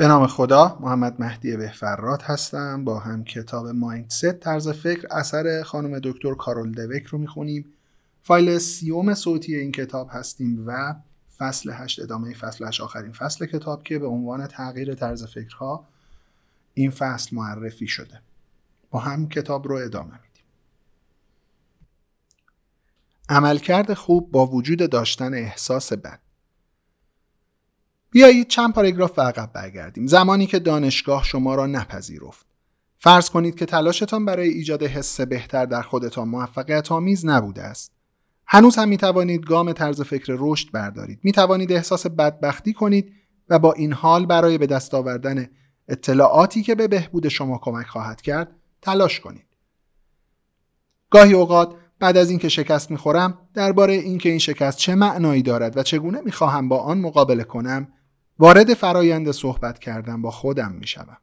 به نام خدا محمد مهدی بهفرات هستم. با هم کتاب مایندست طرز فکر اثر خانم دکتر کارول دوک رو می‌خونیم. فایل سیوم صوتی این کتاب هستیم و فصل هشت ادامه فصل هشت آخرین فصل کتاب که به عنوان تغییر طرز فکرها این فصل معرفی شده. با هم کتاب رو ادامه میدیم. عملکرد خوب با وجود داشتن احساس بد. بیایید چند پاراگراف به عقب برگردیم. زمانی که دانشگاه شما را نپذیرفت. فرض کنید که تلاشتان برای ایجاد حس بهتر در خودتان موفقیت آمیز نبوده است. هنوز هم می توانید گام طرز فکر رشد بردارید. می توانید احساس بدبختی کنید و با این حال برای به دست آوردن اطلاعاتی که به بهبود شما کمک خواهد کرد تلاش کنید. گاهی اوقات بعد از اینکه شکست می‌خورم درباره اینکه این شکست چه معنایی دارد و چگونه می‌خواهم با آن مقابله کنم وارد فرایند صحبت کردن با خودم می‌شوم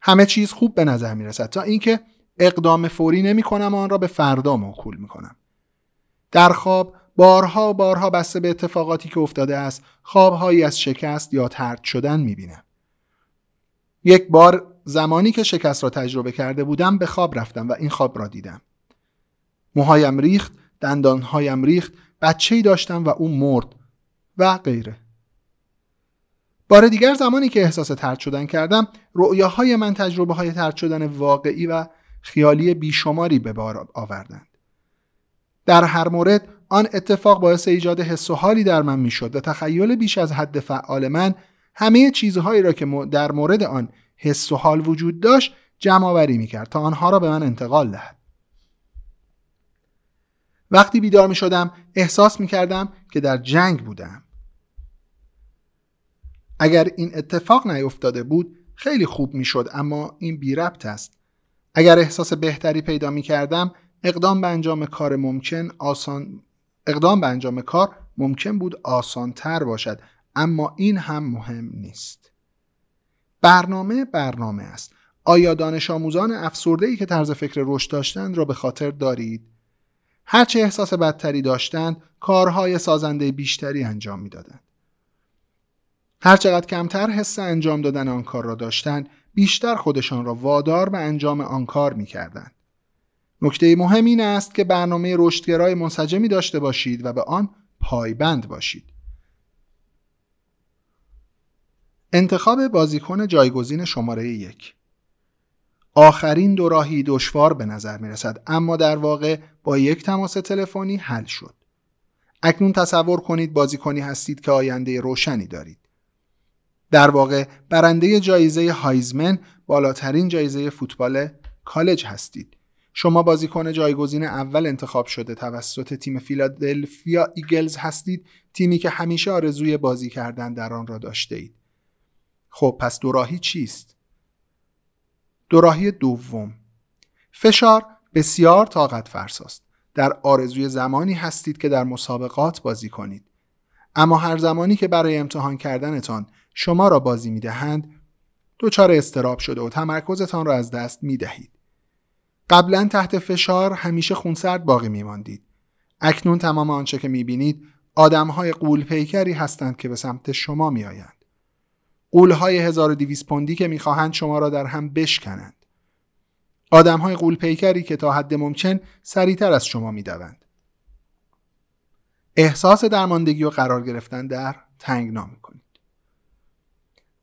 همه چیز خوب به نظر می‌رسد تا اینکه اقدام فوری نمی کنم آن را به فردا موکول می کنم. در خواب بارها بارها بسته به اتفاقاتی که افتاده است خوابهایی از شکست یا ترد شدن می بینم. یک بار زمانی که شکست را تجربه کرده بودم به خواب رفتم و این خواب را دیدم. موهایم ریخت، دندانهایم ریخت، بچه داشتم و او مرد و غیره. بار دیگر زمانی که احساس ترد شدن کردم رؤیاهای من تجربه های ترد شدن واقعی و خیالی بیشماری به بار آوردند. در هر مورد آن اتفاق باعث ایجاد حس و حالی در من می‌شد و تخیل بیش از حد فعال من همه چیزهایی را که در مورد آن حس و حال وجود داشت جمع آوری می‌کرد تا آنها را به من انتقال دهد. وقتی بیدار می شدم احساس می کردم که در جنگ بودم. اگر این اتفاق نیفتاده بود خیلی خوب می‌شد اما این بی ربط است. اگر احساس بهتری پیدا می کردم اقدام به انجام کار ممکن آسان اقدام به انجام کار ممکن بود آسان تر باشد اما این هم مهم نیست. برنامه برنامه است. آیا دانش آموزان افسرده ای که طرز فکر رشد داشتند را به خاطر دارید؟ هرچه احساس بدتری داشتند کارهای سازنده بیشتری انجام می‌دادند. هرچقدر کمتر حس انجام دادن آن کار را داشتند بیشتر خودشان را وادار به انجام آن کار می کردن. نکته مهم این است که برنامه رشدگرای منسجمی داشته باشید و به آن پایبند باشید. انتخاب بازیکن جایگزین شماره یک آخرین دو راهی دشوار به نظر می رسد اما در واقع با یک تماس تلفنی حل شد. اکنون تصور کنید بازیکنی هستید که آینده روشنی دارید. در واقع برنده جایزه هایزمن بالاترین جایزه فوتبال کالج هستید. شما بازیکن جایگزین اول انتخاب شده توسط تیم فیلادلفیا ایگلز هستید تیمی که همیشه آرزوی بازی کردن در آن را داشته اید. خب پس دوراهی چیست؟ دوراهی دوم فشار بسیار طاقت فرساست. در آرزوی زمانی هستید که در مسابقات بازی کنید. اما هر زمانی که برای امتحان کردنتان شما را بازی می دهند دچار استراب شده و تمرکزتان را از دست می دهید. قبلا تحت فشار همیشه خونسرد باقی می ماندید. اکنون تمام آنچه که می بینید آدم های قول پیکری هستند که به سمت شما می آیند. قول های 1200 پوندی که می خواهند شما را در هم بشکنند. آدم های قول پیکری که تا حد ممکن سریعتر از شما می دوند. احساس درماندگی و قرار گرفتن در تنگنا می کنید.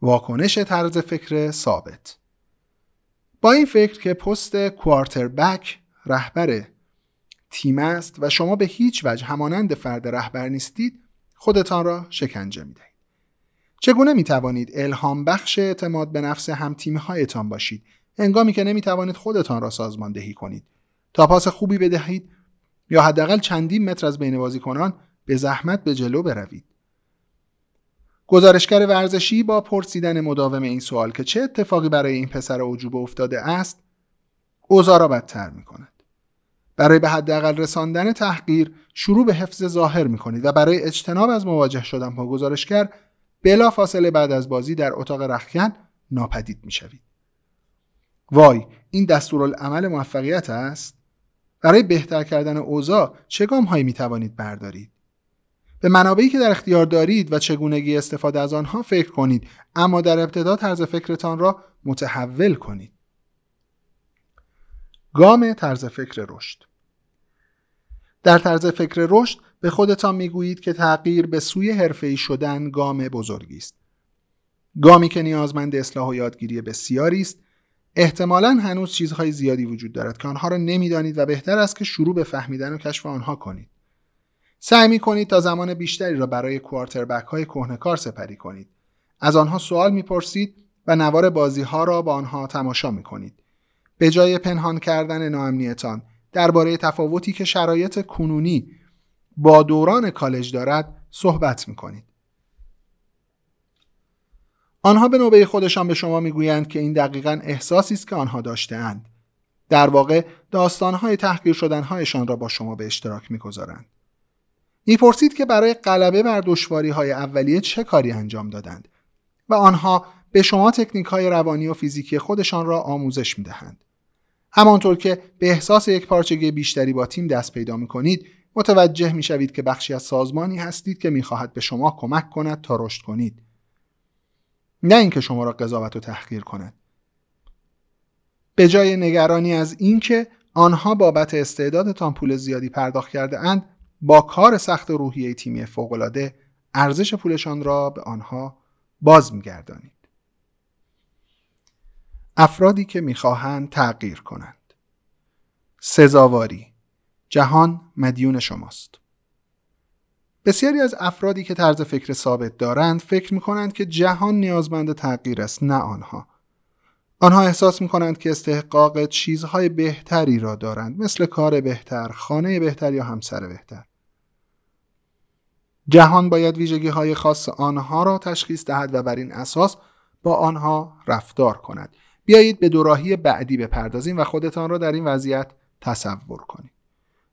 واکنش طرز فکر ثابت. با این فکر که پست کوارتر بک رهبر تیم است و شما به هیچ وجه همانند فرد رهبر نیستید خودتان را شکنجه می دهید. چگونه می توانید الهام بخش اعتماد به نفس هم تیم هایتان باشید؟ انگامی که نمی توانید خودتان را سازماندهی کنید. تا پاس خوبی بدهید یا حداقل چندین متر از بین بازیکنان به زحمت به جلو بروید. گزارشگر ورزشی با پرسیدن مداوم این سوال که چه اتفاقی برای این پسر عجوبه افتاده است اوضاع را بدتر می کند. برای به حداقل رساندن تحقیر شروع به حفظ ظاهر می کنید و برای اجتناب از مواجه شدن با گزارشگر بلا فاصله بعد از بازی در اتاق رخکن ناپدید می شوید. وای این دستورالعمل موفقیت است؟ برای بهتر کردن اوضاع چه گام هایی می توانید بردارید؟ به منابعی که در اختیار دارید و چگونگی استفاده از آنها فکر کنید اما در ابتدا طرز فکرتان را متحول کنید. گام طرز فکر رشد. در طرز فکر رشد به خودتان می‌گویید که تغییر به سوی حرفه‌ای شدن گام بزرگی است. گامی که نیازمند اصلاح و یادگیری بسیاری است. احتمالا هنوز چیزهای زیادی وجود دارد که آنها را نمی‌دانید و بهتر است که شروع به فهمیدن و کشف آنها کنید. سعی می کنید تا زمان بیشتری را برای کوارتربک های کهنکار سپری کنید از آنها سوال می‌پرسید و نوار بازی ها را با آنها تماشا می کنید به جای پنهان کردن ناامنیتان درباره تفاوتی که شرایط کنونی با دوران کالج دارد صحبت می کنید. آنها به نوبه خودشان به شما می‌گویند که این دقیقا احساسی است که آنها داشتهاند. در واقع داستانهای تحقیر شدنهایشان را با شما به اشتراک می‌گذارند. می‌پرسید که برای غلبه بر دشواری های اولیه چه کاری انجام دادند و آنها به شما تکنیک های روانی و فیزیکی خودشان را آموزش می‌دهند. همانطور که به احساس یک پارچگی بیشتری با تیم دست پیدا می کنید متوجه می شوید که بخشی از سازمانی هستید که می خواهد به شما کمک کند تا رشد کنید. نه اینکه شما را قضاوت و تحقیر کند. به جای نگرانی از اینکه آنها بابت استعدادتان پول زیادی پرداخت کرده اند با کار سخت روحیه تیمی فوقالعاده ارزش پولشان را به آنها باز میگردانید. افرادی که می‌خواهند تغییر کنند. سزاواری جهان مدیون شماست. بسیاری از افرادی که طرز فکر ثابت دارند فکر می کنند که جهان نیازمند تغییر است نه آنها. آنها احساس می کنند که استحقاق چیزهای بهتری را دارند مثل کار بهتر، خانه بهتر یا همسر بهتر. جهان باید ویژگی های خاص آنها را تشخیص دهد و بر این اساس با آنها رفتار کند. بیایید به دوراهی بعدی بپردازیم و خودتان را در این وضعیت تصور کنید.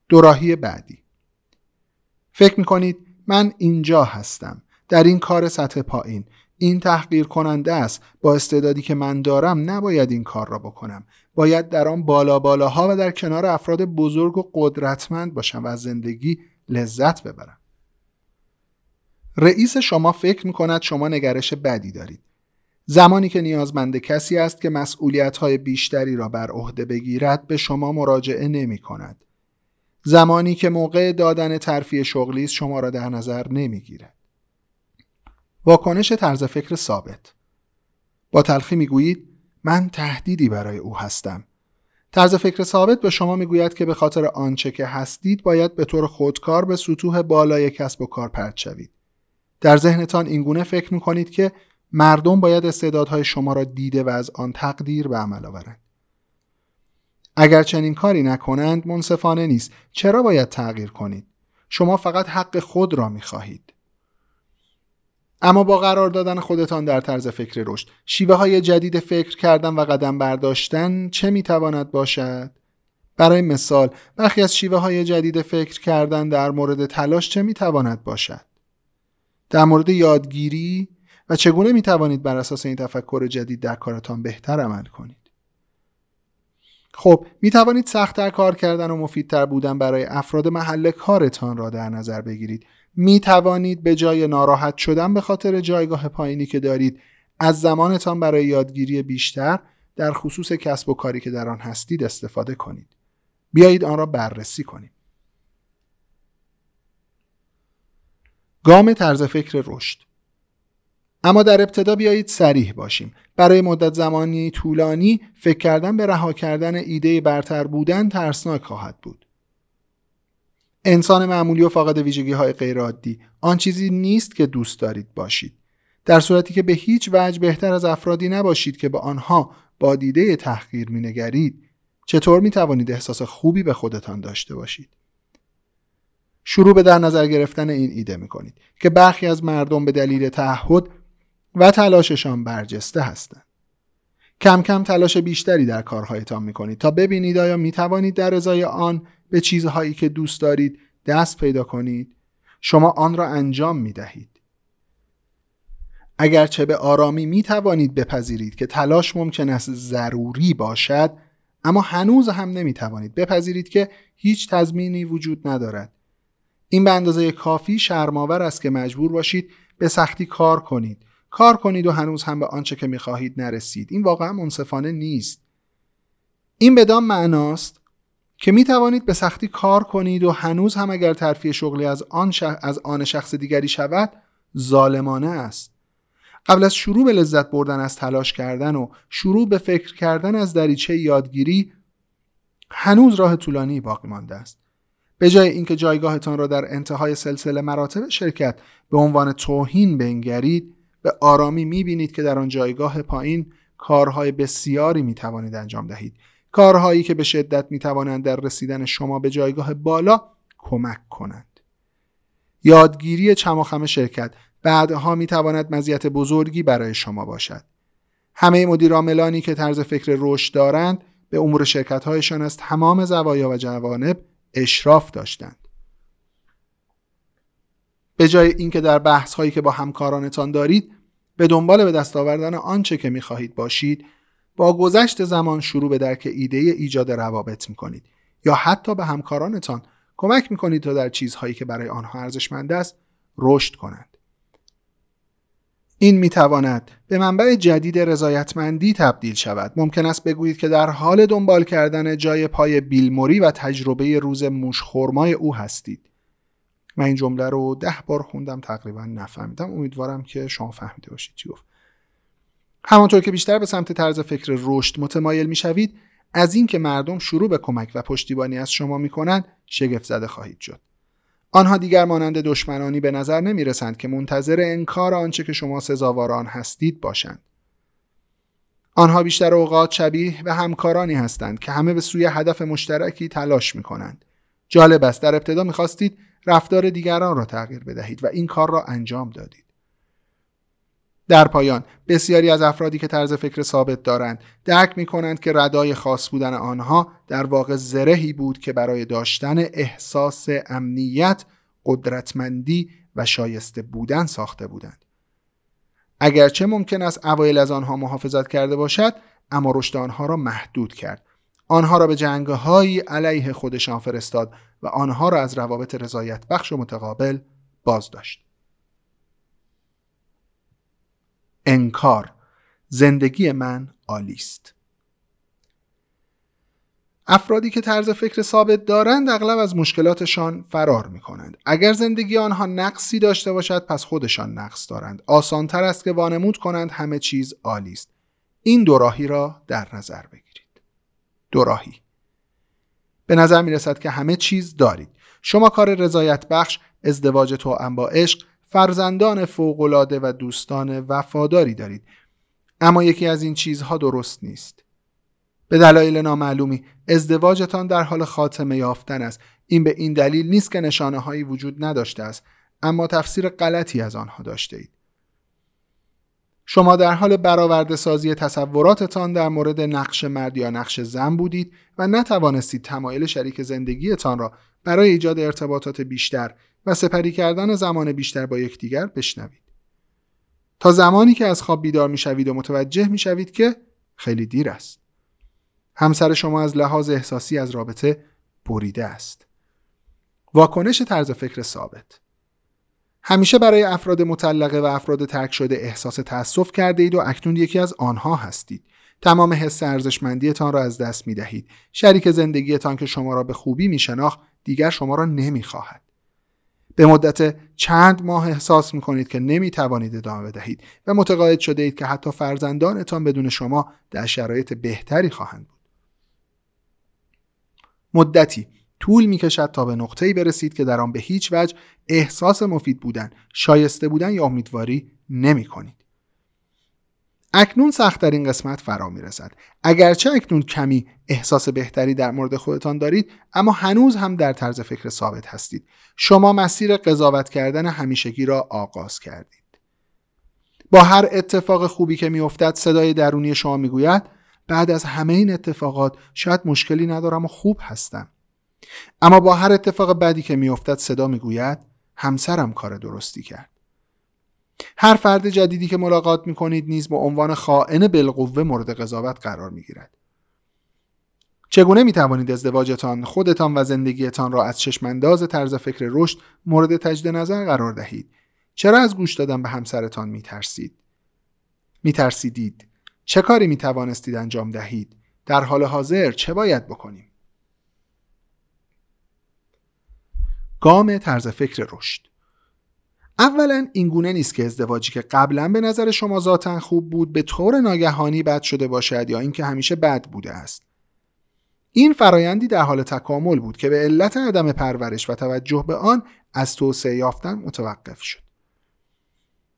دوراهی بعدی. فکر می کنید من اینجا هستم در این کار سطح پایین. این تحقیر کننده است. با استعدادی که من دارم نباید این کار را بکنم. باید در آن بالا بالاها و در کنار افراد بزرگ و قدرتمند باشم و از زندگی لذت ببرم. رئیس شما فکر می کند شما نگرش بدی دارید زمانی که نیازمند کسی است که مسئولیت های بیشتری را بر عهده بگیرد به شما مراجعه نمی کند. زمانی که موقع دادن ترفیع شغلی شما را در نظر نمی‌گیرد. واکنش طرز فکر ثابت با تلخی می‌گویید من تهدیدی برای او هستم. طرز فکر ثابت به شما می‌گوید که به خاطر آنچه که هستید باید به طور خودکار به سطوح بالای کسب و کار پرت شوید. در ذهنتان اینگونه فکر می‌کنید که مردم باید استعدادهای شما را دیده و از آن تقدیر به عمل آورند. اگر چنین کاری نکنند منصفانه نیست. چرا باید تغییر کنید؟ شما فقط حق خود را می خواهید اما با قرار دادن خودتان در طرز فکر رشد شیوه های جدید فکر کردن و قدم برداشتن چه می تواند باشد؟ برای مثال برخی از شیوه های جدید فکر کردن در مورد تلاش چه می تواند باشد؟ در مورد یادگیری و چگونه می توانید بر اساس این تفکر جدید در کارتان بهتر عمل کنید؟ خب می توانید سختتر کار کردن و مفیدتر بودن برای افراد محل کارتان را در نظر بگیرید. می توانید به جای ناراحت شدن به خاطر جایگاه پایینی که دارید از زمانتان برای یادگیری بیشتر در خصوص کسب و کاری که در آن هستید استفاده کنید. بیایید آن را بررسی کنید گام طرز فکر رشد. اما در ابتدا بیایید سریح باشیم. برای مدت زمانی طولانی فکر کردن به رها کردن ایده برتر بودن ترسناک خواهد بود. انسان معمولی و فاقد ویژگی های غیرعادی. آن چیزی نیست که دوست دارید باشید. در صورتی که به هیچ وجه بهتر از افرادی نباشید که به آنها با دیده تحقیر مینگرید چطور می توانید احساس خوبی به خودتان داشته باشید؟ شروع به در نظر گرفتن این ایده می کنید که برخی از مردم به دلیل تعهد و تلاششان برجسته هستند. کم کم تلاش بیشتری در کارهایتان می کنید تا ببینید آیا می توانید در ازای آن به چیزهایی که دوست دارید دست پیدا کنید شما آن را انجام می دهید. اگرچه به آرامی می توانید بپذیرید که تلاش ممکن است ضروری باشد اما هنوز هم نمی توانید بپذیرید که هیچ تضمینی وجود ندارد این به اندازه کافی شرماور است که مجبور باشید به سختی کار کنید. کار کنید و هنوز هم به آنچه که می‌خواهید نرسید. این واقعا منصفانه نیست. این بدان معناست که می توانید به سختی کار کنید و هنوز هم اگر ترفیع شغلی از آن, از آن شخص دیگری شود ظالمانه است. قبل از شروع به لذت بردن از تلاش کردن و شروع به فکر کردن از دریچه یادگیری هنوز راه طولانی باقی مانده است. به جای اینکه جایگاهتان را در انتهای سلسله مراتب شرکت به عنوان توهین بنگرید به آرامی می‌بینید که در آن جایگاه پایین کارهای بسیاری می توانید انجام دهید. کارهایی که به شدت می توانند در رسیدن شما به جایگاه بالا کمک کنند. یادگیری چماخم شرکت بعدها می تواند مزیت بزرگی برای شما باشد. همه مدیرعاملانی که طرز فکر رشد دارند به امور شرکتهایشان از تمام زوایا و جوانب اشراف داشتند. به جای اینکه در بحث هایی که با همکارانتان دارید به دنبال به دست آوردن آنچه که می‌خواهید باشید با گذشت زمان شروع به درک ایده ایجاد روابط می‌کنید یا حتی به همکارانتان کمک می‌کنید تا در چیزهایی که برای آنها ارزشمند است رشد کنند. این می‌تواند به منبع جدید رضایتمندی تبدیل شود. ممکن است بگویید که در حال دنبال کردن جای پای بیلموری و تجربه روز موشخورمای او هستید. من این جمله رو ده بار خوندم تقریبا نفهمیدم. امیدوارم که شما فهمیده باشید چی گفت. همانطور که بیشتر به سمت طرز فکر رشد متمایل می‌شوید از اینکه مردم شروع به کمک و پشتیبانی از شما می‌کنند شگفت زده خواهید شد. آنها دیگر مانند دشمنانی به نظر نمی رسند که منتظر انکار آنچه که شما سزاواران هستید باشند. آنها بیشتر اوقات شبیه به همکارانی هستند که همه به سوی هدف مشترکی تلاش می کنند. جالب است در ابتدا می خواستید رفتار دیگران را تغییر بدهید و این کار را انجام دادید. در پایان بسیاری از افرادی که طرز فکر ثابت دارند درک می کنند که ردای خاص بودن آنها در واقع زرهی بود که برای داشتن احساس امنیت، قدرتمندی و شایسته بودن ساخته بودند. اگرچه ممکن است اوایل از آنها محافظت کرده باشد اما رشد آنها را محدود کرد آنها را به جنگهایی علیه خودشان فرستاد و آنها را از روابط رضایت بخش و متقابل باز داشت. انکار زندگی من عالی است افرادی که طرز فکر ثابت دارند اغلب از مشکلاتشان فرار می کنند. اگر زندگی آنها نقصی داشته باشد پس خودشان نقص دارند. آسانتر است که وانمود کنند همه چیز عالی است. این دوراهی را در نظر بگیرید. دوراهی به نظر می رسد که همه چیز دارید. شما کار رضایت بخش، ازدواج تو با عشق، فرزندان فوقالعاده و دوستان وفاداری دارید. اما یکی از این چیزها درست نیست. به دلایل نامعلومی ازدواجتان در حال خاتمه یافتن است. این به این دلیل نیست که نشانه هایی وجود نداشته است اما تفسیر غلطی از آنها داشته اید. شما در حال برآورده سازی تصوراتتان در مورد نقش مرد یا نقش زن بودید و نتوانستید تمایل شریک زندگیتان را برای ایجاد ارتباطات بیشتر و سپری کردن زمان بیشتر با یکدیگر بشنوید. تا زمانی که از خواب بیدار می‌شوید و متوجه می‌شوید که خیلی دیر است. همسر شما از لحاظ احساسی از رابطه بریده است. واکنش طرز فکر ثابت همیشه برای افراد مطلقه و افراد ترک شده احساس تأسف کرده اید و اکنون یکی از آنها هستید. تمام حس ارزشمندیتان را از دست می دهید. شریک زندگیتان که شما را به خوبی می شناخت دیگر شما را نمی خواهد. به مدت چند ماه احساس می کنید که نمی توانید ادامه بدهید و متقاعد شده اید که حتی فرزندانتان بدون شما در شرایط بهتری خواهند بود. مدتی طول می کشد تا به نقطه‌ای برسید که در آن به هیچ وجه احساس مفید بودن، شایسته بودن یا امیدواری نمی کنید. اکنون سختترین قسمت فرا می رسد. اگرچه اکنون کمی احساس بهتری در مورد خودتان دارید اما هنوز هم در طرز فکر ثابت هستید. شما مسیر قضاوت کردن همیشگی را آغاز کردید. با هر اتفاق خوبی که میافتد صدای درونی شما می‌گوید بعد از همه این اتفاقات شاید مشکلی ندارم و خوب هستم. اما با هر اتفاق بدی که میافتد صدا می‌گوید همسرم کار درستی کرد. هر فرد جدیدی که ملاقات می کنید نیز به عنوان خائن بالقوه مورد قضاوت قرار می گیرد. چگونه می توانید ازدواجتان، خودتان و زندگیتان را از چشمانداز طرز فکر رشد مورد تجد نظر قرار دهید؟ چرا از گوش دادن به همسرتان می ترسید؟ می ترسیدید؟ چه کاری می توانستید انجام دهید؟ در حال حاضر چه باید بکنیم؟ گام طرز فکر رشد اولا این گونه نیست که ازدواجی که قبلا به نظر شما ذاتا خوب بود به طور ناگهانی بد شده باشد یا اینکه همیشه بد بوده است. این فرایندی در حال تکامل بود که به علت عدم پرورش و توجه به آن از توسعه یافتن متوقف شد.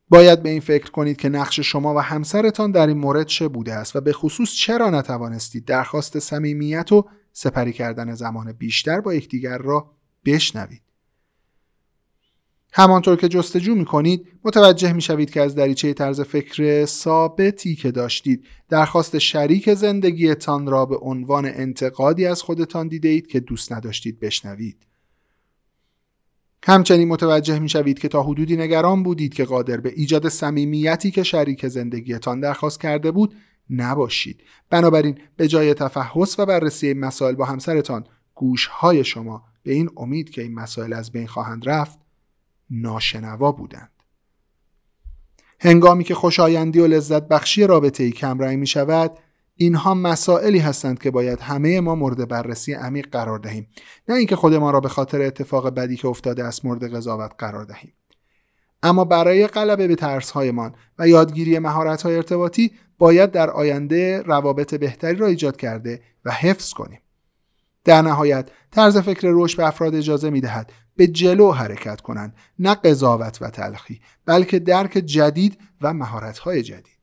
باید به این فکر کنید که نقش شما و همسرتان در این مورد چه بوده است و به خصوص چرا نتوانستید درخواست صمیمیت و سپری کردن زمان بیشتر با یکدیگر را بشنوید. همانطور که جستجو می کنید متوجه می شوید که از دریچه طرز فکر ثابتی که داشتید درخواست شریک زندگیتان را به عنوان انتقادی از خودتان دیده اید که دوست نداشتید بشنوید. همچنین متوجه می شوید که تا حدودی نگران بودید که قادر به ایجاد صمیمیتی که شریک زندگیتان درخواست کرده بود نباشید. بنابراین به جای تفحص و بررسی مسائل با همسرتان گوشهای شما به این امید که این مسائل از بین خواهند رفت ناشنوا بودند. هنگامی که خوشایندی و لذت بخشی رابطه ای کمرنگ می شود اینها مسائلی هستند که باید همه ما مورد بررسی عمیق قرار دهیم. نه اینکه خودمان را به خاطر اتفاق بدی که افتاده است مورد قضاوت قرار دهیم. اما برای غلبه به ترسهایمان و یادگیری مهارت‌های ارتباطی باید در آینده روابط بهتری را ایجاد کرده و حفظ کنیم. در نهایت طرز فکر رشد به افراد اجازه می دهد به جلو حرکت کنند نه قضاوت و تلخی بلکه درک جدید و مهارت‌های جدید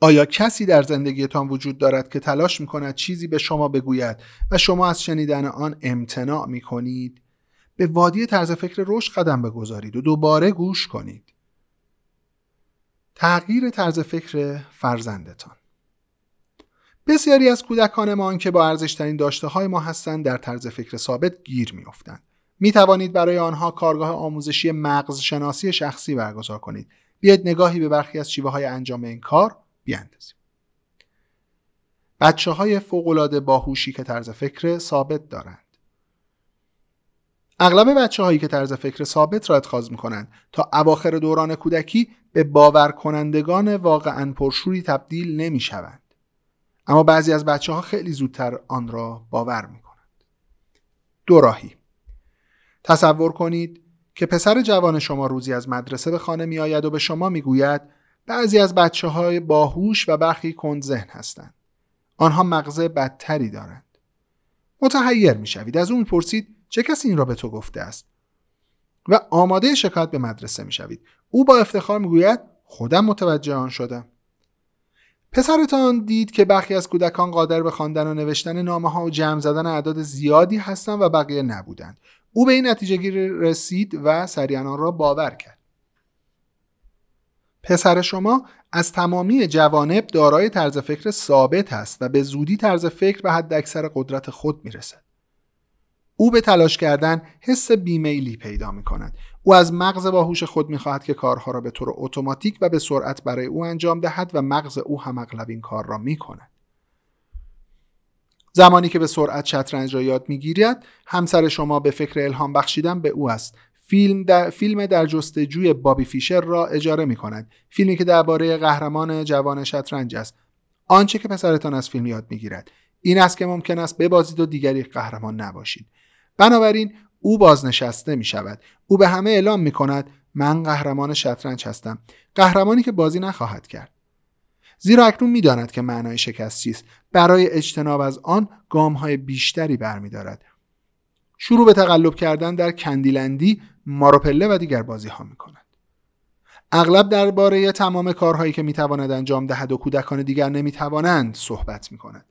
آیا کسی در زندگیتان وجود دارد که تلاش می کند چیزی به شما بگوید و شما از شنیدن آن امتناع می کنید؟ به وادی طرز فکر رشد قدم بگذارید و دوباره گوش کنید. تغییر طرز فکر فرزندتان بسیاری از کودکانمان که با ارزشترین داشته های ما هستند در طرز فکر ثابت گیر میافتند. می توانید برای آنها کارگاه آموزشی مغز شناسی شخصی برگزار کنید. بیاید نگاهی به برخی از شیوه های انجام این کار بیاندازیم. بچه های فوقلاده باهوشی که طرز فکر ثابت دارند. اغلب بچه هایی که طرز فکر ثابت را اتخاذ می کنند تا اواخر دوران کودکی به باور کنندگان واقعا پرشوری تبدیل نمی شوند. اما بعضی از بچه ها خیلی زودتر آن را باور می کنند. دو راهی تصور کنید که پسر جوان شما روزی از مدرسه به خانه می آید و به شما می گوید بعضی از بچه های باهوش و برخی کند ذهن هستند. آنها مغز بدتری دارند. متحیر می شوید. از اون پرسید چه کسی این را به تو گفته است؟ و آماده شکایت به مدرسه می شوید. او با افتخار می گوید خودم متوجه آن شدم. پسرتان دید که برخی از کودکان قادر به خواندن و نوشتن نامه ها و جمع زدن اعداد زیادی هستند و بقیه نبودند. او به این نتیجه گیری رسید و سریعا را باور کرد. پسر شما از تمامی جوانب دارای طرز فکر ثابت است و به زودی طرز فکر به حد اکثر قدرت خود می‌رسد. او به تلاش کردن حس بیمیلی پیدا می کند. او از مغز باهوش خود می خواهد که کارها را به طور اتوماتیک و به سرعت برای او انجام دهد و مغز او هم اغلب این کار را می کند. زمانی که به سرعت شطرنج را یاد می‌گیرد همسر شما به فکر الهام بخشیدن به او است. فیلم در, فیلم در جستجوی بابی فیشر را اجاره می کند فیلمی که درباره قهرمان جوان شطرنج است. آنچه که پسرتان از فیلم یاد می‌گیرد. این است که ممکن است ببازید و دیگری قهرمان نباشید. بنابراین او بازنشسته می شود او به همه اعلام می کند من قهرمان شطرنج هستم. قهرمانی که بازی نخواهد کرد. زیرا اکنون می‌داند که معنای شکست چیست. برای اجتناب از آن گام های بیشتری برمیدارد. شروع به تقلب کردن در کندیلندی ماروپله و دیگر بازی ها می کند. اغلب درباره تمام کارهایی که می‌تواند انجام دهد و کودکان دیگر نمی‌توانند صحبت می کند.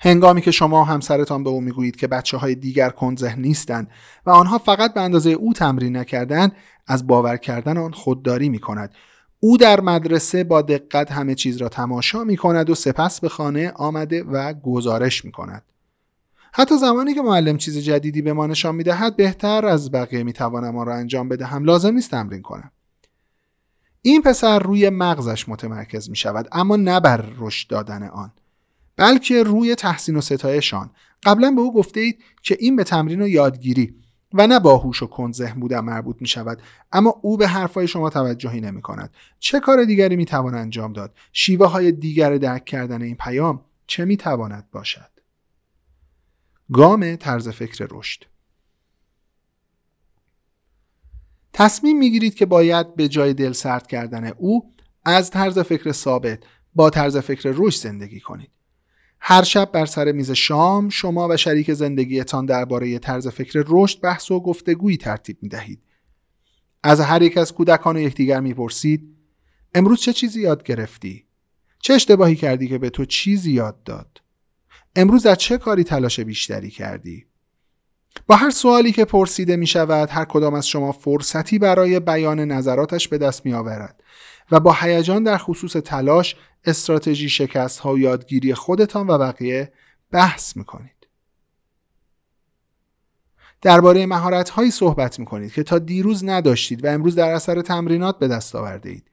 هنگامی که شما همسرتان به او می‌گویید که بچه های دیگر ذهن نیستند و آنها فقط به اندازه او تمرین نکردند از باور کردن آن خودداری می کند او در مدرسه با دقت همه چیز را تماشا می کند و سپس به خانه آمده و گزارش می کند. حتی زمانی که معلم چیز جدیدی به ما نشان می دهد بهتر از بقیه می توانم آن را انجام بدهم لازم نیست تمرین کنم. این پسر روی مغزش متمرکز می شود اما نه بر رشد دادن آن بلکه روی تحسین و ستایشان. قبلا به او گفته اید که این به تمرین و یادگیری و نه باهوش و ذهن بودن مربوط می شود اما او به حرفهای شما توجهی نمی کند چه کار دیگری می توان انجام داد؟ شیوه های دیگر درک کردن این پیام چه می تواند باشد؟ گام طرز فکر رشد. تصمیم می گیرید که باید به جای دل سرد کردن او از طرز فکر ثابت با طرز فکر رشد زندگی کنید. هر شب بر سر میز شام شما و شریک زندگیتان درباره طرز فکر رشد بحث و گفتگویی ترتیب می دهید. از هر یک از کودکان یکدیگر می‌پرسید امروز چه چیزی یاد گرفتی؟ چه اشتباهی کردی که به تو چیزی یاد داد؟ امروز از چه کاری تلاش بیشتری کردی؟ با هر سوالی که پرسیده می شود هر کدام از شما فرصتی برای بیان نظراتش به دست می آورد و با هیجان در خصوص تلاش استراتژی شکست ها یادگیری خودتان و بقیه بحث می‌کنید. درباره مهارت هایی صحبت می‌کنید که تا دیروز نداشتید و امروز در اثر تمرینات به دست آورده اید.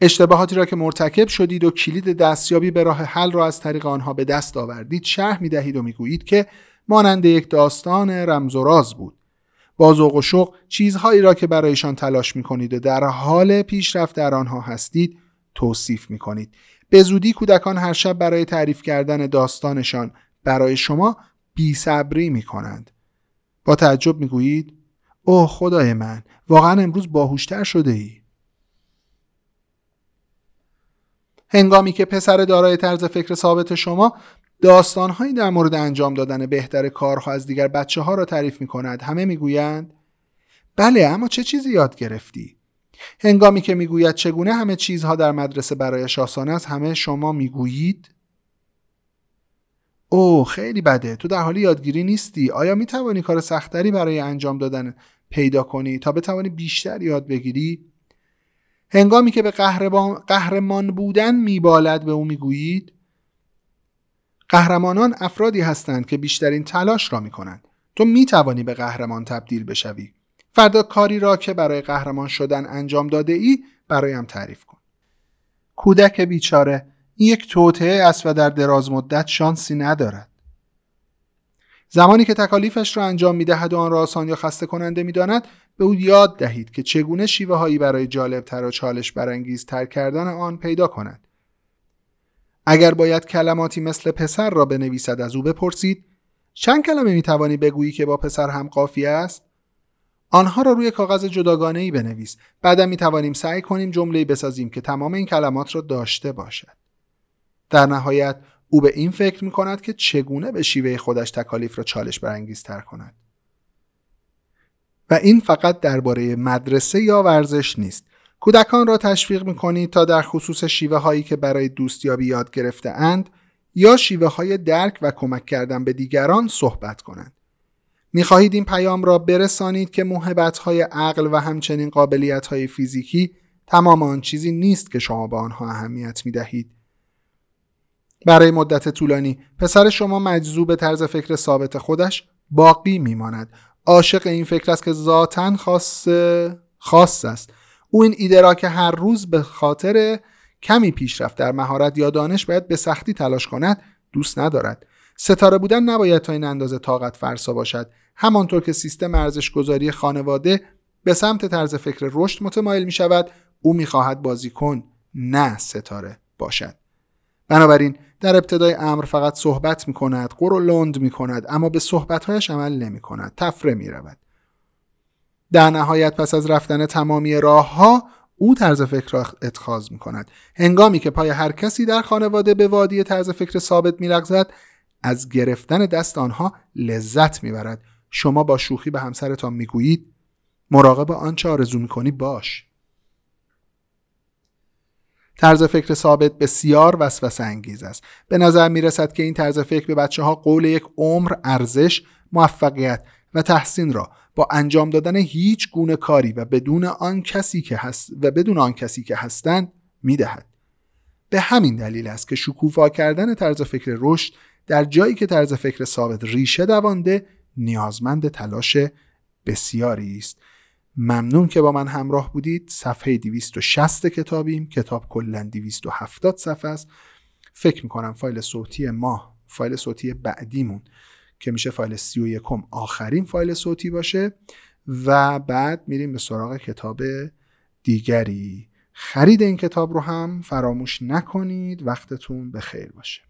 اشتباهاتی را که مرتکب شدید و کلید دستیابی به راه حل را از طریق آنها به دست آوردید شرح می دهید و می‌گویید که مانند یک داستان رمز و راز بود با ذوق و شوق چیزهایی را که برایشان تلاش می کنید و در حال پیشرفت در آنها هستید توصیف می کنید. به زودی کودکان هر شب برای تعریف کردن داستانشان برای شما بی صبری می کنند. با تعجب می گویید اوه خدای من واقعا امروز باهوشتر شده ای. هنگامی که پسر دارای طرز فکر ثابت شما داستانهایی در مورد انجام دادن بهتر کارها از دیگر بچه ها را تعریف می کند همه می‌گویند بله اما چه چیزی یاد گرفتی؟ هنگامی که می‌گوید چگونه همه چیزها در مدرسه برایش آسان است همه شما می‌گویید او خیلی بده تو در حال یادگیری نیستی. آیا می توانی کار سختری برای انجام دادن پیدا کنی تا بتوانی بیشتر یاد بگیری؟ هنگامی که به قهرمان بودن میبالد به او می‌گویید قهرمانان افرادی هستند که بیشترین تلاش را می کنند. تو می توانی به قهرمان تبدیل بشوی. فردا کاری را که برای قهرمان شدن انجام داده ای برایم تعریف کن. کودک بیچاره این یک توطعه است و در دراز مدت شانسی ندارد. زمانی که تکالیفش را انجام می دهد و آن را آسان یا خسته کننده می داند به او یاد دهید که چگونه شیوه هایی برای جالب تر و چالش برانگیز تر کردن آن پیدا کند. اگر باید کلماتی مثل پسر را بنویسد از او بپرسید چند کلمه می توانی بگویی که با پسر هم قافیه است؟ آنها را روی کاغذ جداگانه ای بنویس. بعدا می توانیم سعی کنیم جمله بسازیم که تمام این کلمات را داشته باشد. در نهایت او به این فکر می کند که چگونه به شیوه خودش تکالیف را چالش برانگیزتر کند. و این فقط درباره مدرسه یا ورزش نیست. کودکان را تشویق می کنید تا در خصوص شیوه هایی که برای دوستیابی یاد گرفته اند یا شیوه های درک و کمک کردن به دیگران صحبت کنند. می خواهید این پیام را برسانید که محبت های عقل و همچنین قابلیت های فیزیکی تمام آن چیزی نیست که شما به آنها اهمیت می دهید. برای مدت طولانی پسر شما مجذوب طرز فکر ثابت خودش باقی میماند عاشق این فکر است که ذاتا خاص خاص است او این ایده را که هر روز به خاطر کمی پیشرفت در مهارت یا دانش باید به سختی تلاش کند دوست ندارد. ستاره بودن نباید تا این اندازه طاقت فرسا باشد. همانطور که سیستم ارزش گذاری خانواده به سمت طرز فکر رشد متمایل می شود او می خواهد بازیکن نه ستاره باشد. بنابراین در ابتدای امر فقط صحبت می کند قر لند می کند اما به صحبتهایش عمل نمی کند تفره می رود در نهایت پس از رفتن تمامی راه ها او طرز فکر را اتخاذ می کند هنگامی که پای هر کسی در خانواده به وادی طرز فکر ثابت می لغزد از گرفتن دست آنها لذت می‌برد. شما با شوخی به همسرتان می‌گویید مراقب آنچه آرزو می‌کنی باش. طرز فکر ثابت بسیار وسوسه انگیز است. به نظر می رسد که این طرز فکر به بچه ها قول یک عمر ارزش موفقیت و تحسین را با انجام دادن هیچ گونه کاری و بدون آن کسی که هست و بدون آن کسی که هستند می‌دهد. به همین دلیل است که شکوفا کردن طرز فکر رشد در جایی که طرز فکر ثابت ریشه دوانده نیازمند تلاش بسیاری است. ممنون که با من همراه بودید. صفحه 260 کتابیم. کتاب کلا 270 صفحه است. فکر می‌کنم فایل صوتی ما فایل صوتی بعدیمون. که میشه فایل سی و یکم آخرین فایل صوتی باشه و بعد میریم به سراغ کتاب دیگری. خرید این کتاب رو هم فراموش نکنید. وقتتون به خیر باشه.